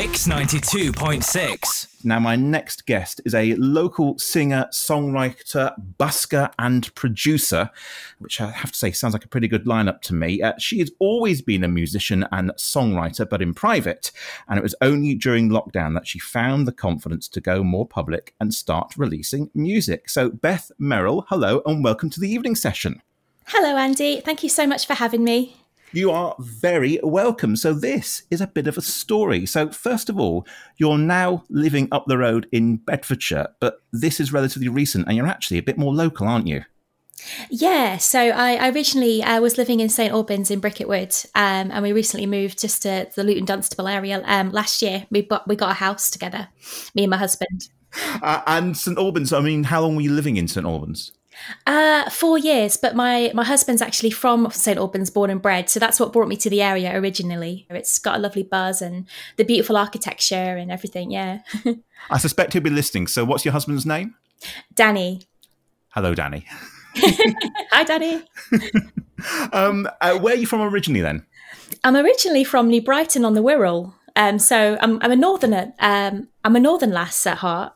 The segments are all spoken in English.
Mix 92.6. Now, my next guest is a local singer, songwriter, busker, and producer, which I have to say sounds like a pretty good lineup to me. Uh, she has always been a musician and songwriter, but in private. And it was only during lockdown that she found the confidence to go more public and start releasing music. So, Beth Merril, hello, and welcome to the evening session. Hello, Andy. Thank you so much for having me. You are very welcome. So, this is a bit of a story. So, first of all, you're now living up the road in Bedfordshire, but this is relatively recent and you're actually a bit more local, aren't you? Yeah, so I, originally uh, was living in St Albans in Bricket Wood, um, and we recently moved just to the Luton Dunstable area um, last year. We got we got a house together, me and my husband. Uh, and St Albans. I mean, how long were you living in St Albans? Uh, four years, but my my husband's actually from St Albans, born and bred, so that's what brought me to the area originally. It's got a lovely buzz and the beautiful architecture and everything. Yeah. I suspect he'll be listening. So, what's your husband's name? Danny. Hello, Danny. Hi, Danny. um, uh, where are you from originally then? I'm originally from New Brighton on the Wirral. Um, so I'm, I'm a northerner. Um, I'm a northern lass at heart.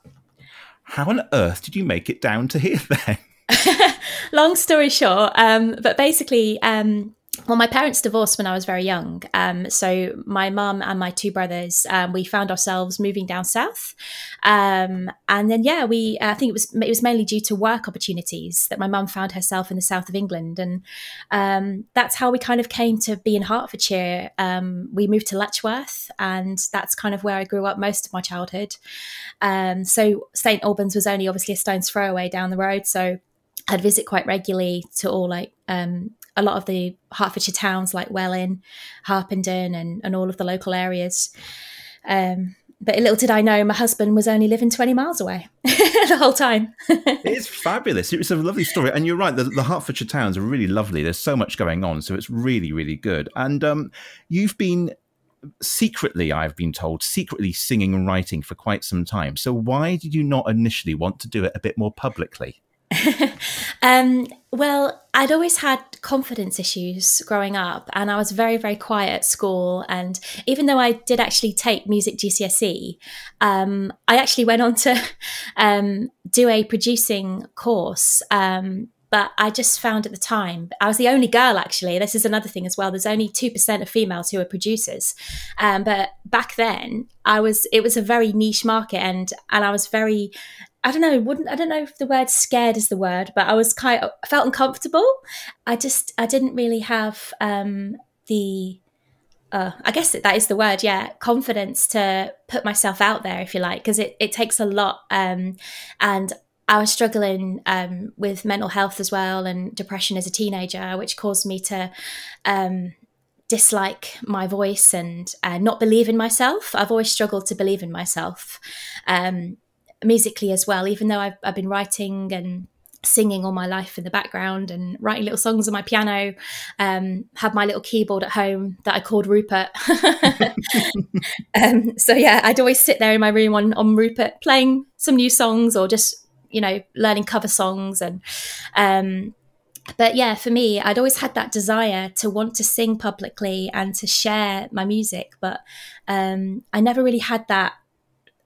How on earth did you make it down to here then? Long story short, um, but basically, um, well, my parents divorced when I was very young. Um, so my mum and my two brothers, um, we found ourselves moving down south, um, and then yeah, we I think it was it was mainly due to work opportunities that my mum found herself in the south of England, and um, that's how we kind of came to be in Hertfordshire. Um, we moved to Letchworth, and that's kind of where I grew up most of my childhood. Um, so St Albans was only obviously a stone's throw away down the road, so I'd visit quite regularly to all like um, a lot of the Hertfordshire towns like Welwyn, Harpenden, and, and all of the local areas. Um, but little did I know, my husband was only living 20 miles away the whole time. it's fabulous. It's a lovely story. And you're right, the, the, Hertfordshire towns are really lovely. There's so much going on. So it's really, really good. And um, you've been secretly, I've been told, secretly singing and writing for quite some time. So why did you not initially want to do it a bit more publicly? Um, well, I'd always had confidence issues growing up, and I was very, very quiet at school. And even though I did actually take music GCSE, um, I actually went on to um, do a producing course. Um, but I just found at the time I was the only girl. Actually, this is another thing as well. There's only two percent of females who are producers, um, but back then I was. It was a very niche market, and and I was very I don't know, wouldn't I don't know if the word scared is the word, but I was kind of I felt uncomfortable. I just I didn't really have um the uh, I guess that is the word, yeah, confidence to put myself out there, if you like, because it, it takes a lot. Um, and I was struggling um, with mental health as well and depression as a teenager, which caused me to um, dislike my voice and uh, not believe in myself. I've always struggled to believe in myself. Um, musically as well, even though I've, I've been writing and singing all my life in the background and writing little songs on my piano. Um, my little keyboard at home that I called Rupert. um, so yeah, I'd always sit there in my room on on Rupert playing some new songs or just you know learning cover songs and. Um, but yeah, for me, I'd always had that desire to want to sing publicly and to share my music, but um, I never really had that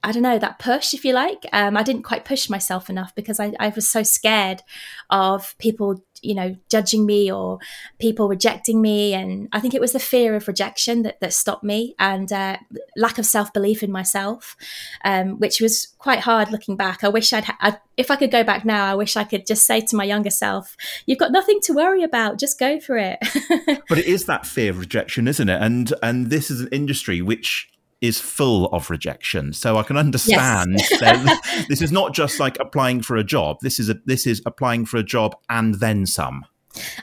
I don't know, that push, if you like. Um, I didn't quite push myself enough because I, I, was so scared of people, you know, judging me or people rejecting me. And I think it was the fear of rejection that, that stopped me and uh, lack of self belief in myself, um, which was quite hard looking back. I wish I'd, ha- I, if I could go back now, I wish I could just say to my younger self, you've got nothing to worry about, just go for it. but it is that fear of rejection, isn't it? And, and this is an industry which is full of rejection. So I can understand yes. that this is not just like applying for a job. This is a this is applying for a job and then some.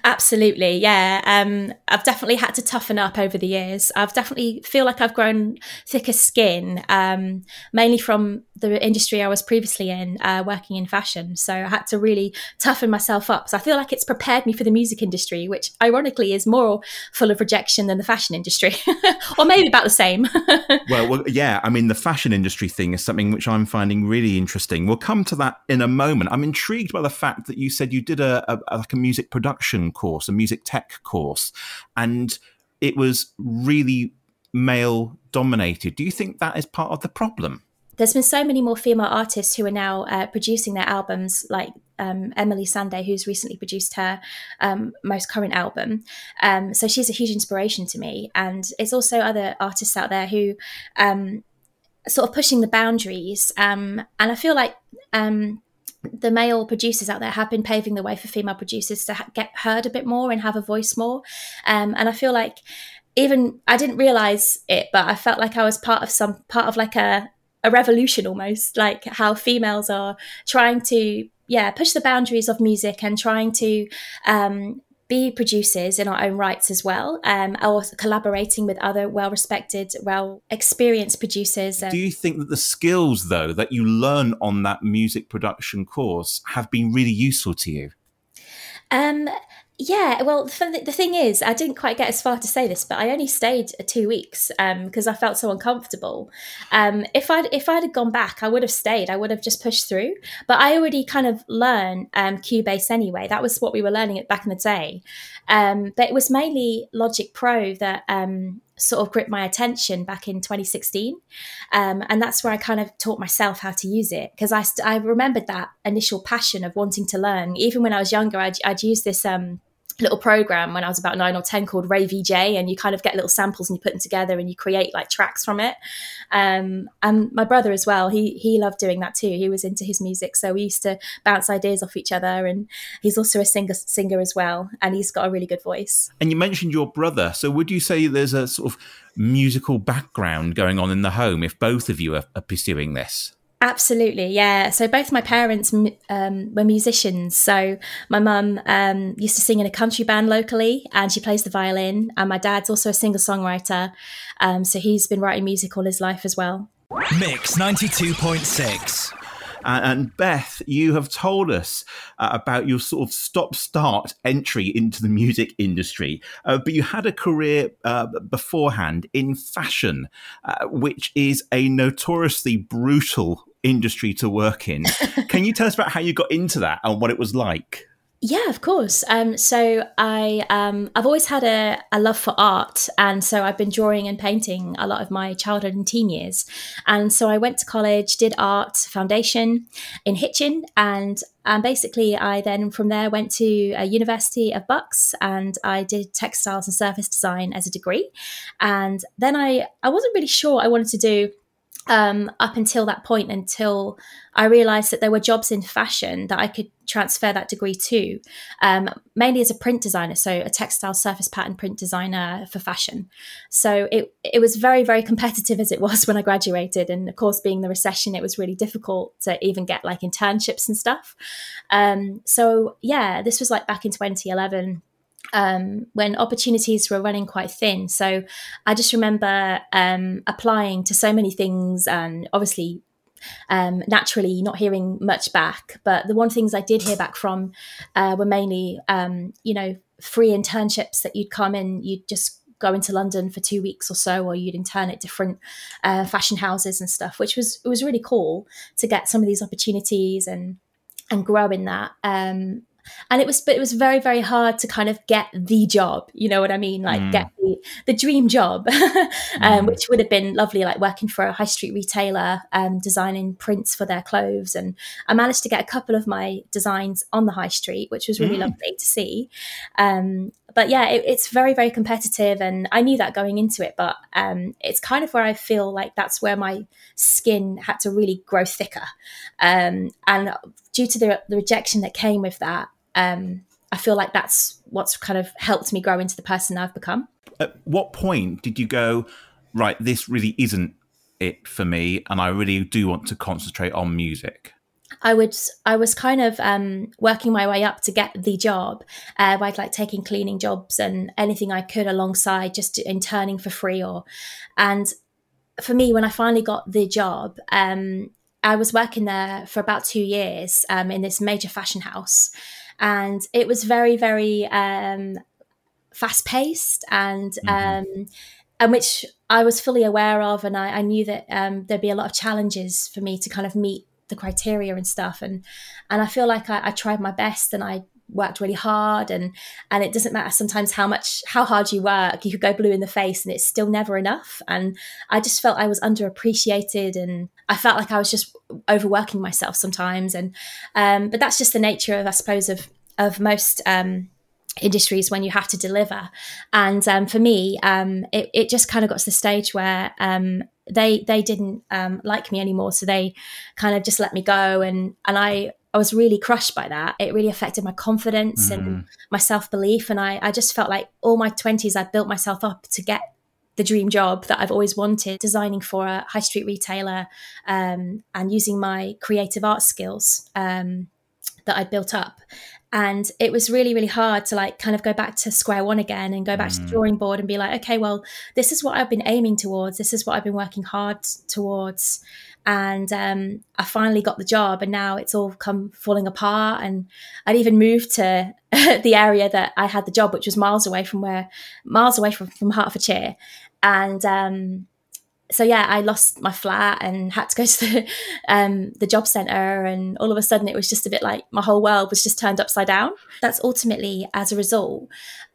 Absolutely, yeah. Um, I've definitely had to toughen up over the years. I've definitely feel like I've grown thicker skin, um, mainly from the industry I was previously in, uh, working in fashion. So I had to really toughen myself up. So I feel like it's prepared me for the music industry, which ironically is more full of rejection than the fashion industry, or maybe about the same. well, well, yeah. I mean, the fashion industry thing is something which I'm finding really interesting. We'll come to that in a moment. I'm intrigued by the fact that you said you did a, a, a like a music production course, a music tech course, and it was really male dominated. Do you think that is part of the problem? There's been so many more female artists who are now uh, producing their albums, like um, Emeli Sandé, who's recently produced her um, most current album. Um, so she's a huge inspiration to me. And it's also other artists out there who um, sort of pushing the boundaries. Um, and I feel like um, the male producers out there have been paving the way for female producers to ha- get heard a bit more and have a voice more. and I feel like even I didn't realize it, but I felt like I was part of some part of like a a revolution almost, like how females are trying to yeah push the boundaries of music and trying to um, be producers in our own rights as well, um, or collaborating with other well respected, well experienced producers. Do you think that the skills, though, that you learn on that music production course have been really useful to you? Um, yeah, well, the thing is, I didn't quite get as far to say this, but I only stayed two weeks because um, I felt so uncomfortable. Um, if I'd if I'd have gone back, I would have stayed. I would have just pushed through. But I already kind of learned um, Cubase anyway. That was what we were learning back in the day. Um, but it was mainly Logic Pro that um, sort of gripped my attention back in 2016 um, and that's where i kind of taught myself how to use it because I, st- I remembered that initial passion of wanting to learn. Even when i was younger i'd, I'd use this um, little program when I was about nine or 10 called Rave eJay. And you kind of get little samples and you put them together and you create like tracks from it. Um, and my brother as well, he, he loved doing that too. He was into his music. So we used to bounce ideas off each other. And he's also a singer, singer as well. And he's got a really good voice. And you mentioned your brother. So would you say there's a sort of musical background going on in the home if both of you are, are pursuing this? Absolutely, yeah. So both my parents um, were musicians. So my mum um, used to sing in a country band locally, and she plays the violin. And my dad's also a singer songwriter, um, so he's been writing music all his life as well. Mix ninety two point six. And Beth, you have told us uh, about your sort of stop start entry into the music industry, uh, but you had a career uh, beforehand in fashion, uh, which is a notoriously brutal industry to work in. Can you tell us about how you got into that and what it was like? Yeah, of course. Um, so I um, I've always had a, a love for art, and so I've been drawing and painting a lot of my childhood and teen years. And so I went to college, did art foundation in Hitchin, and and basically I then from there went to a University of Bucks, and I did textiles and surface design as a degree. And then I I wasn't really sure I wanted to do um, up until that point, until I realized that there were jobs in fashion that I could transfer that degree to, um, mainly as a print designer, so a textile surface pattern print designer for fashion. So it it was very very competitive as it was when I graduated, and of course, being the recession, it was really difficult to even get like internships and stuff. Um, so yeah, this was like back in 2011 um, when opportunities were running quite thin. So I just remember um, applying to so many things and obviously um, naturally not hearing much back. But the one things I did hear back from uh, were mainly, um, you know, free internships that you'd come in, you'd just go into London for two weeks or so, or you'd intern at different uh, fashion houses and stuff, which was it was really cool to get some of these opportunities and and grow in that. Um, and it was but it was very very hard to kind of get the job you know what i mean like mm. get the, the dream job um, mm. which would have been lovely like working for a high street retailer um, designing prints for their clothes and i managed to get a couple of my designs on the high street which was really mm. lovely to see um, but yeah, it, it's very, very competitive, and I knew that going into it. But um, it's kind of where I feel like that's where my skin had to really grow thicker, um, and due to the, the rejection that came with that, um, I feel like that's what's kind of helped me grow into the person I've become. At what point did you go, right, this really isn't it for me, and I really do want to concentrate on music? I would I was kind of um, working my way up to get the job uh, by like taking cleaning jobs and anything I could alongside just interning for free or and for me when I finally got the job um, I was working there for about two years um, in this major fashion house and it was very very um, fast paced and mm-hmm. um, and which I was fully aware of, and I, I knew that um, there'd be a lot of challenges for me to kind of meet the criteria and stuff, and and I feel like I, I tried my best, and I worked really hard and and it doesn't matter sometimes how much how hard you work you could go blue in the face and it's still never enough and i just felt i was underappreciated and i felt like i was just overworking myself sometimes. And um, but that's just the nature of i suppose of of most um, industries when you have to deliver. And um, for me um, it, it just kind of got to the stage where um, they they didn't um, like me anymore. So they kind of just let me go. And and i i was really crushed by that. It really affected my confidence mm. and my self-belief. And i i just felt like all my 20s i built myself up to get the dream job that I've always wanted, designing for a high street retailer um, and using my creative art skills um, that I'd built up and it was really really hard to like kind of go back to square one again and go back mm. to the mm. drawing board and be like okay well this is what i've been aiming towards this is what i've been working hard towards and um, i finally got the job and now it's all come falling apart and i'd even moved to the area that i had the job which was miles away from where miles away from, from hertfordshire and um, so yeah, I lost my flat and had to go to the um, the job center, and all of a sudden it was just a bit like my whole world was just turned upside down. That's ultimately, as a result,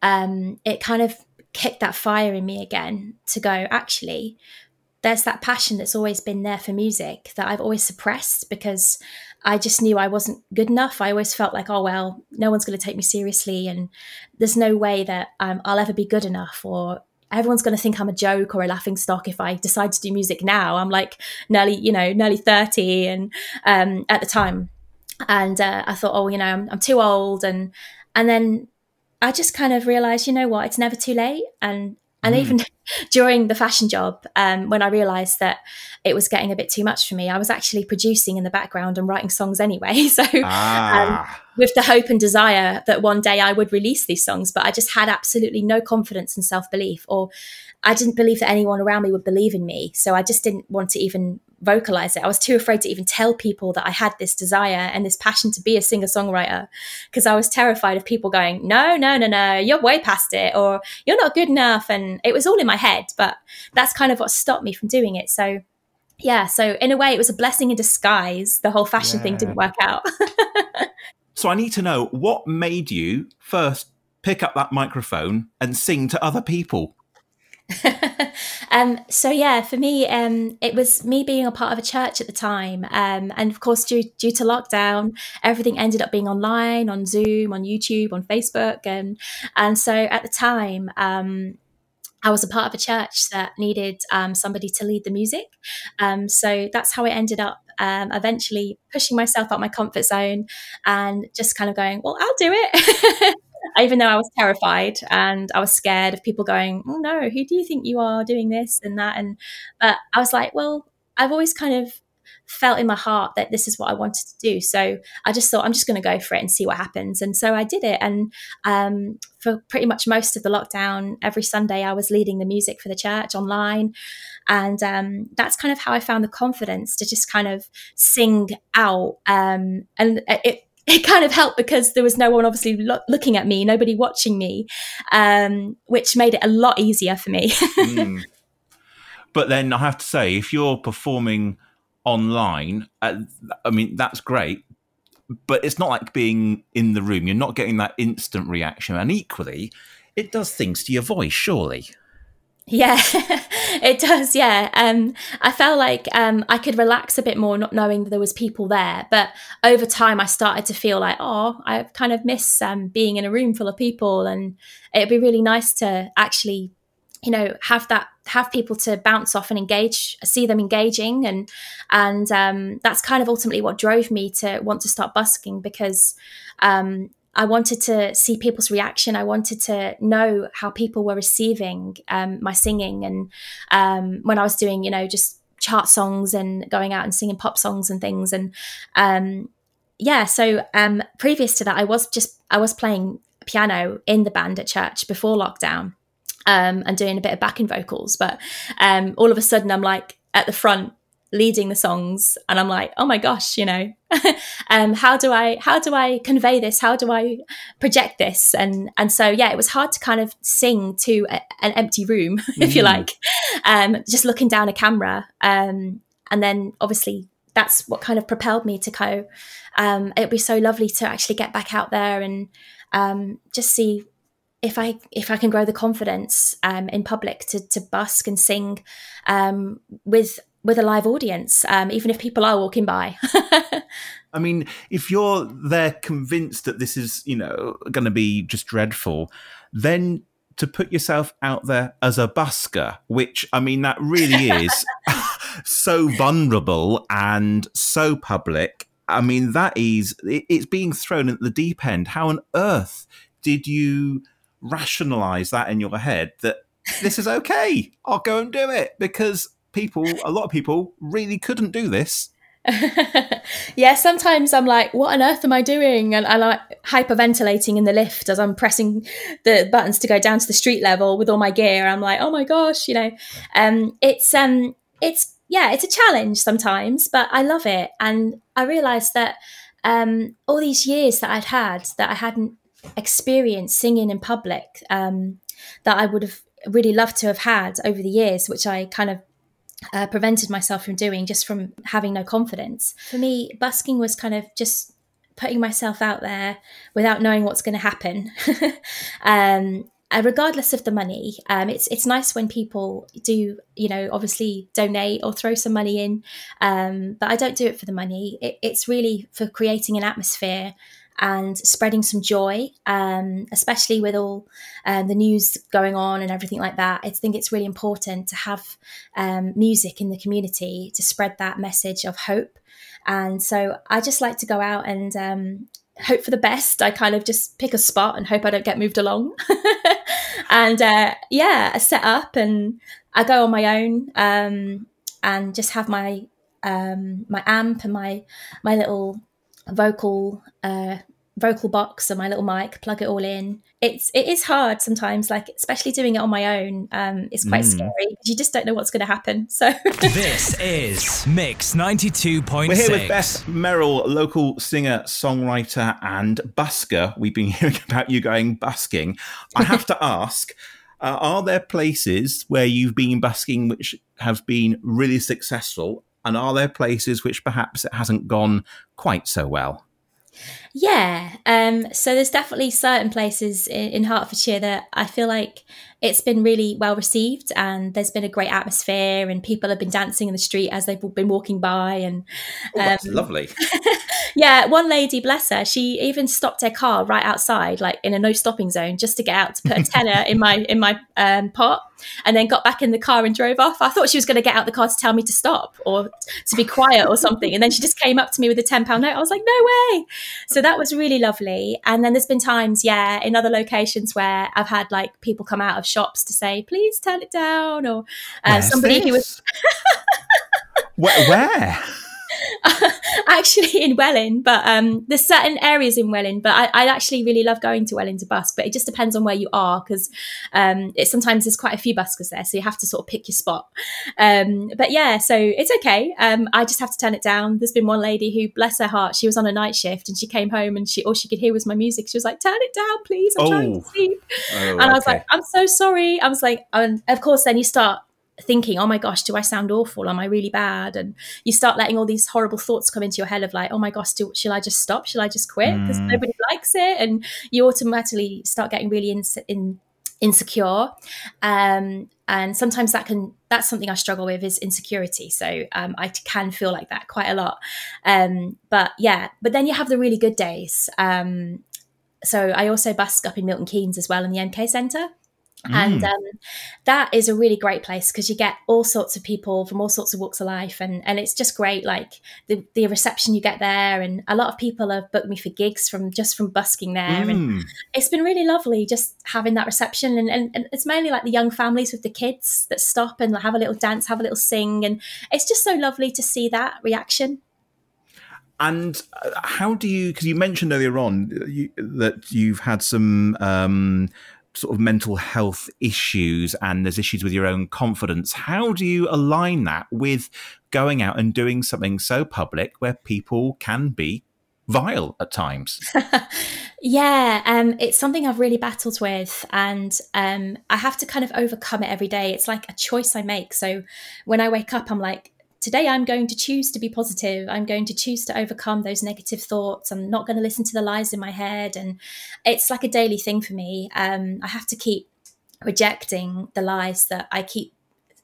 um, it kind of kicked that fire in me again to go. Actually, there's that passion that's always been there for music that I've always suppressed because I just knew I wasn't good enough. I always felt like, oh well, no one's going to take me seriously, and there's no way that um, I'll ever be good enough, or everyone's going to think I'm a joke or a laughing stock if I decide to do music now. I'm like nearly, you know, nearly 30 and um, at the time. And uh, I thought, oh, you know, I'm, I'm, too old. And, and then I just kind of realized, you know what, it's never too late. And, and mm. even during the fashion job, um, when I realized that it was getting a bit too much for me, I was actually producing in the background and writing songs anyway. So, um, ah. um, with the hope and desire that one day I would release these songs, but I just had absolutely no confidence and self belief, or I didn't believe that anyone around me would believe in me. So I just didn't want to even vocalize it. I was too afraid to even tell people that I had this desire and this passion to be a singer songwriter because I was terrified of people going, no, no, no, no, you're way past it or you're not good enough. And it was all in my head, but that's kind of what stopped me from doing it. So, yeah, so in a way, it was a blessing in disguise. The whole fashion yeah. thing didn't work out. so, I need to know what made you first pick up that microphone and sing to other people? um, so yeah, for me, um, it was me being a part of a church at the time, um, and of course, due due to lockdown, everything ended up being online, on Zoom, on YouTube, on Facebook, and and so at the time. Um, I was a part of a church that needed um, somebody to lead the music. Um, so that's how I ended up um, eventually pushing myself out my comfort zone and just kind of going, well, I'll do it. even though I was terrified and I was scared of people going, "Oh no, who do you think you are doing this and that?" And but I was like, "Well, I've always kind of felt in my heart that this is what I wanted to do. So I just thought I'm just going to go for it and see what happens. And so I did it. And um, for pretty much most of the lockdown, every Sunday I was leading the music for the church online. And um, that's kind of how I found the confidence to just kind of sing out. Um, and it, it kind of helped because there was no one obviously lo- looking at me, nobody watching me, um, which made it a lot easier for me. mm. But then I have to say, if you're performing online, uh, I mean, that's great. But it's not like being in the room. You're not getting that instant reaction. And equally, it does things to your voice, surely. Yeah, it does. Yeah. Um, I felt like um, I could relax a bit more not knowing there was people there. But over time, I started to feel like, oh, I kind of miss um, being in a room full of people. And it'd be really nice to actually, you know, have that, have people to bounce off and engage, see them engaging. And, and um, that's kind of ultimately what drove me to want to start busking because um, I wanted to see people's reaction. I wanted to know how people were receiving um, my singing. And um, when I was doing, you know, just chart songs and going out and singing pop songs and things. And um, yeah, so um, previous to that, I was just, I was playing piano in the band at church before lockdown. Um, and doing a bit of backing vocals, but um, all of a sudden I'm like at the front leading the songs and i'm like oh my gosh you know um how do i how do i convey this how do i project this and and so yeah it was hard to kind of sing to a, an empty room if mm. you like um just looking down a camera um and then obviously that's what kind of propelled me to co. Um, it'd be so lovely to actually get back out there and um, just see if I if I can grow the confidence um, in public to to busk and sing um, with with a live audience, um, even if people are walking by. I mean, if you're there convinced that this is you know going to be just dreadful, then to put yourself out there as a busker, which I mean that really is so vulnerable and so public. I mean that is it's being thrown at the deep end. How on earth did you? rationalize that in your head that this is okay. I'll go and do it because people, a lot of people, really couldn't do this. yeah, sometimes I'm like, what on earth am I doing? And I like hyperventilating in the lift as I'm pressing the buttons to go down to the street level with all my gear. I'm like, oh my gosh, you know, um, it's um, it's yeah, it's a challenge sometimes, but I love it, and I realised that um, all these years that I'd had that I hadn't experienced singing in public um, that I would have really loved to have had over the years, which I kind of uh, prevented myself from doing just from having no confidence. For me, busking was kind of just putting myself out there without knowing what's going to happen. um, uh, regardless of the money, um, it's it's nice when people do, you know, obviously donate or throw some money in. Um, but I don't do it for the money. It, it's really for creating an atmosphere and spreading some joy, um, especially with all um, the news going on and everything like that. I think it's really important to have um, music in the community to spread that message of hope. And so I just like to go out and um, hope for the best. I kind of just pick a spot and hope I don't get moved along. and uh, yeah, I set up and I go on my own um, and just have my um, my amp and my my little vocal uh, vocal box and my little mic, plug it all in. It's it is hard sometimes, like especially doing it on my own. Um, it's quite mm. scary because you just don't know what's going to happen. So this is Mix ninety two point. We're here with Beth Merril, local singer, songwriter, and busker. We've been hearing about you going busking. I have to ask. Uh, are there places where you've been busking which have been really successful and are there places which perhaps it hasn't gone quite so well? Yeah, um, so there's definitely certain places in, in, Hertfordshire that I feel like it's been really well received, and there's been a great atmosphere, and people have been dancing in the street as they've been walking by, and oh, that's um, lovely. yeah, one lady, bless her, she even stopped her car right outside, like in a no stopping zone, just to get out to put a tenner in my in my um, pot, and then got back in the car and drove off. I thought she was going to get out the car to tell me to stop or to be quiet or something, and then she just came up to me with a ten pound note. I was like, no way. So that was really lovely. And then there's been times, yeah, in other locations where I've had like people come out of shops to say, please turn it down, or uh, somebody this? who was. where? actually in Welwyn, but um, there's certain areas in Welwyn, but I, I, actually really love going to Welwyn to bus, but it just depends on where you are because um, it sometimes there's quite a few buskers there, so you have to sort of pick your spot. Um, but yeah, so it's okay. Um, I just have to turn it down. There's been one lady who, bless her heart, she was on a night shift and she came home and she all she could hear was my music. She was like, "Turn it down, please. I'm oh. trying to oh. sleep." Oh, and I was like, "I'm so sorry." I was like, and of course, then you start thinking, oh my gosh, do I sound awful? Am I really bad? And you start letting all these horrible thoughts come into your head of like, oh my gosh, do, shall I just stop? Shall I just quit? Because mm. nobody likes it. And you automatically start getting really in, in, insecure. Um, and sometimes that can, that's something I struggle with is insecurity. So um, I can feel like that quite a lot. Um, but yeah, but then you have the really good days. Um, so I also busk up in Milton Keynes as well in the MK Centre. Mm. And um, that is a really great place because you get all sorts of people from all sorts of walks of life, and, and it's just great. Like the, the reception you get there, and a lot of people have booked me for gigs from just from busking there, mm. and it's been really lovely just having that reception. And, and, and it's mainly like the young families with the kids that stop and have a little dance, have a little sing, and it's just so lovely to see that reaction. And uh, how do you? Because you mentioned earlier on you, that you've had some. Um, sort of mental health issues and there's issues with your own confidence. How do you align that with going out and doing something so public where people can be vile at times? yeah, um, it's something I've really battled with, and um, I have to kind of overcome it every day. It's like a choice I make. So when I wake up, I'm like, today I'm going to choose to be positive. I'm going to choose to overcome those negative thoughts. I'm not going to listen to the lies in my head. And it's like a daily thing for me. Um, I have to keep rejecting the lies that I keep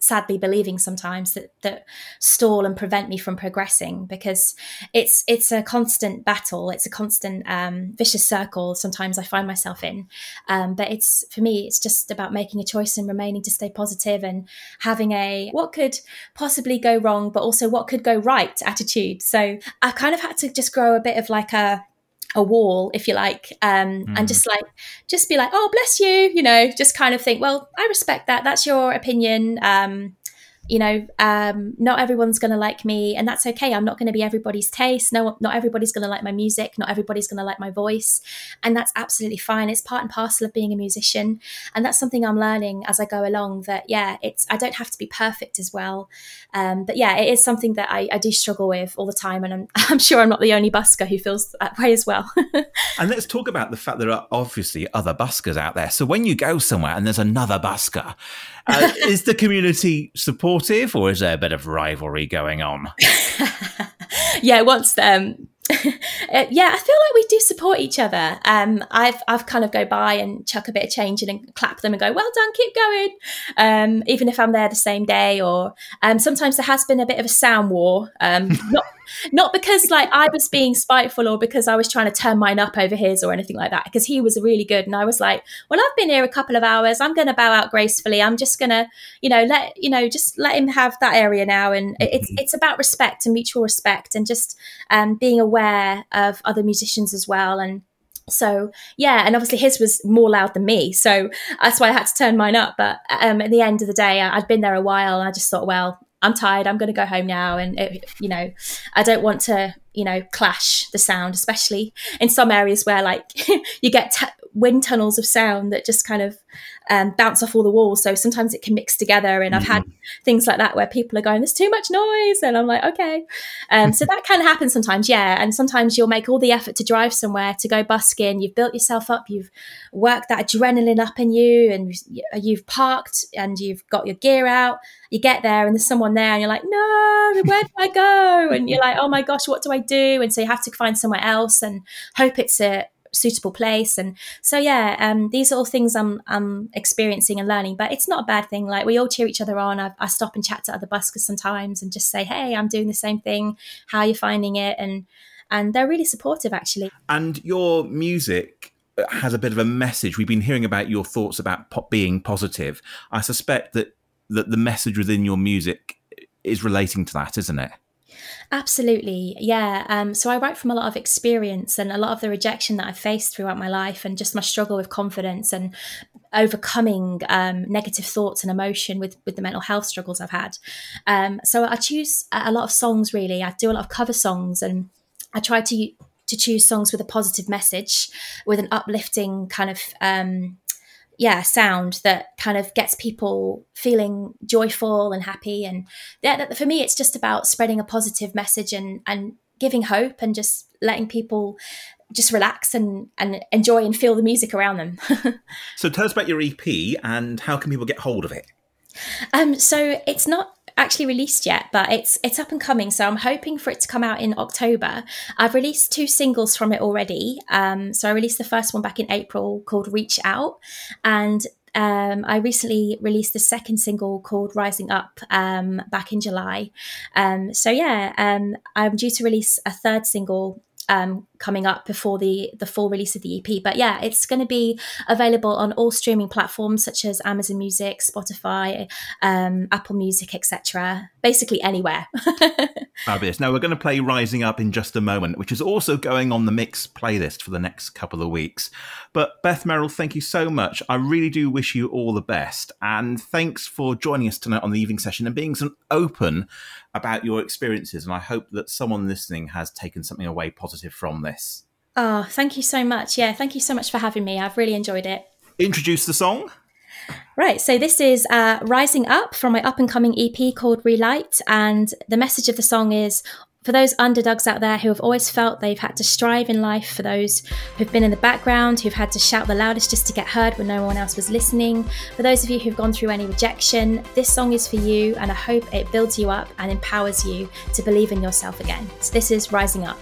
sadly believing sometimes that that stall and prevent me from progressing because it's it's a constant battle. It's a constant um, vicious circle sometimes i find myself in. Um, but it's for me it's just about making a choice and remaining to stay positive and having a what could possibly go wrong but also what could go right attitude. So i kind of had to just grow a bit of like a a wall, if you like, um, mm. and just like just be like, oh, bless you, you know, just kind of think, well, I respect that. That's your opinion. Um, you know, um, not everyone's going to like me, and that's okay. I'm not going to be everybody's taste. No, not everybody's going to like my music. Not everybody's going to like my voice, and that's absolutely fine. It's part and parcel of being a musician, and that's something I'm learning as I go along. That yeah, it's I don't have to be perfect as well, um, but yeah, it is something that I, I, do struggle with all the time, and I'm, I'm sure I'm not the only busker who feels that way as well. and let's talk about the fact there are obviously other buskers out there. So when you go somewhere and there's another busker, uh, is the community supportive or is there a bit of rivalry going on? yeah, once um, uh, yeah, I feel like we do support each other. Um, I've I've kind of go by and chuck a bit of change in and clap them and go, "Well done, keep going." Um, even if I'm there the same day, or um, sometimes there has been a bit of a sound war. Um, not not because like I was being spiteful or because I was trying to turn mine up over his or anything like that. Because he was really good, and I was like, "Well, I've been here a couple of hours. I'm going to bow out gracefully. I'm just going to, you know, let you know, just let him have that area now." And it's mm-hmm. it's about respect and mutual respect and just um, being aware aware of other musicians as well and so yeah and obviously his was more loud than me so that's why i had to turn mine up but um, at the end of the day i'd been there a while and i just thought well i'm tired i'm going to go home now and it, you know i don't want to you know clash the sound especially in some areas where like you get t- wind tunnels of sound that just kind of um, bounce off all the walls. So sometimes it can mix together. And I've mm-hmm. had things like that where people are going, there's too much noise. And I'm like, okay. Um, so that can happen sometimes, yeah. And sometimes you'll make all the effort to drive somewhere to go busking. You've built yourself up, you've worked that adrenaline up in you, and you've parked and you've got your gear out. You get there and there's someone there, and you're like, no, where do I go? And you're like, oh my gosh, what do I do? And so you have to find somewhere else and hope it's a suitable place. And so, yeah, um, these are all things I'm, I'm experiencing and learning, but it's not a bad thing. Like we all cheer each other on. I, I stop and chat to other buskers sometimes and just say, Hey, I'm doing the same thing. How are you finding it? And, and they're really supportive actually. And your music has a bit of a message. We've been hearing about your thoughts about pop being positive. I suspect that that the message within your music is relating to that, isn't it? Absolutely, yeah. Um, so I write from a lot of experience and a lot of the rejection that I've faced throughout my life, and just my struggle with confidence and overcoming um, negative thoughts and emotion with with the mental health struggles I've had. Um, so I choose a lot of songs. Really, I do a lot of cover songs, and I try to to choose songs with a positive message, with an uplifting kind of um, yeah sound that kind of gets people feeling joyful and happy. And yeah, for me it's just about spreading a positive message and and giving hope and just letting people just relax and and enjoy and feel the music around them. So tell us about your ep and how can people get hold of it? Um so it's not actually released yet, but it's it's up and coming. So I'm hoping for it to come out in October. I've released two singles from it already. Um, so I released the first one back in April called "Reach Out," and um, I recently released the second single called Rising Up um, back in July. Um, so, yeah, um, I'm due to release a third single um, coming up before the the full release of the EP. But yeah, it's going to be available on all streaming platforms such as Amazon Music, Spotify, um, Apple Music, etc. Basically anywhere. Fabulous. Now we're going to play "Rising Up" in just a moment, which is also going on the mix playlist for the next couple of weeks. But Beth Merril, thank you so much. I really do wish you all the best, and thanks for joining us tonight on the evening session and being so open about your experiences. And I hope that someone listening has taken something away positive from this. Oh, thank you so much. Yeah, thank you so much for having me. I've really enjoyed it. Introduce the song. Right, so this is uh, Rising Up from my up and coming EP called Relight. And the message of the song is for those underdogs out there who have always felt they've had to strive in life, for those who've been in the background, who've had to shout the loudest just to get heard when no one else was listening, for those of you who've gone through any rejection, this song is for you, and I hope it builds you up and empowers you to believe in yourself again. So, this is Rising Up.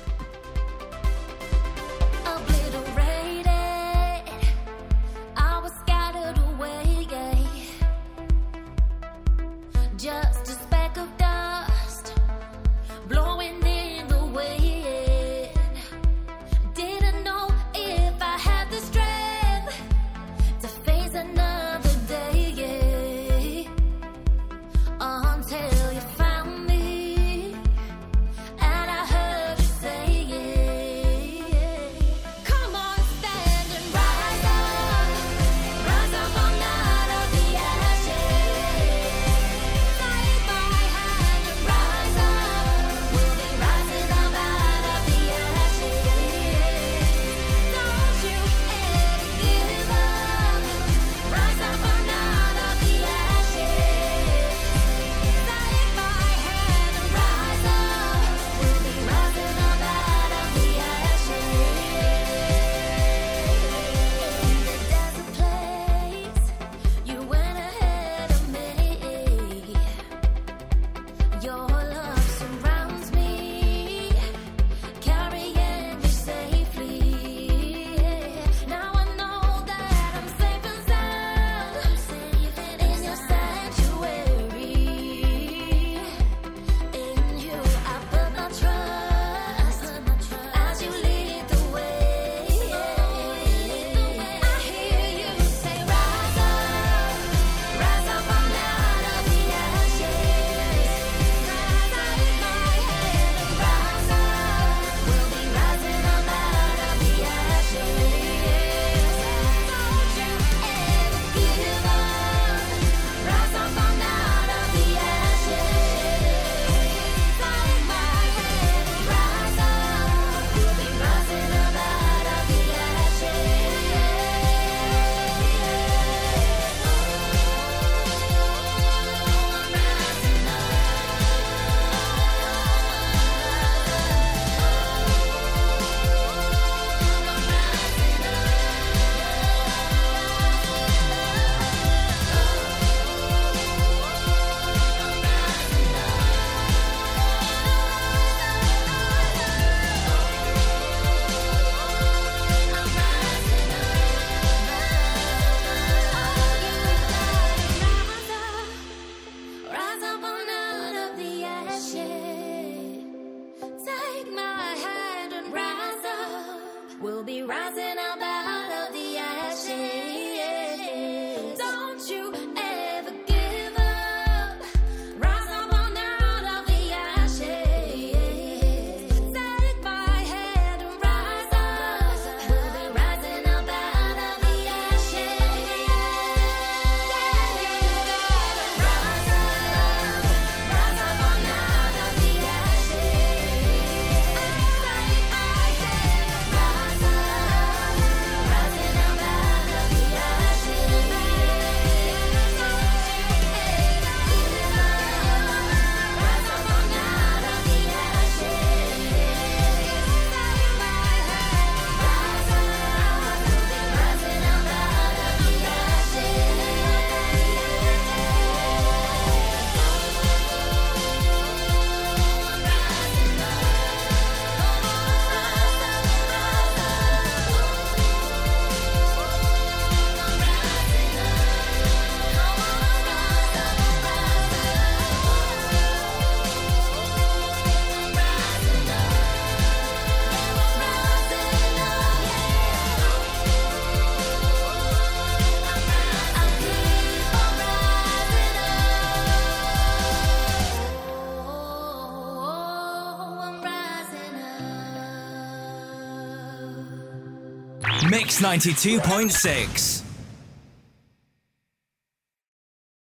Mix 92.6.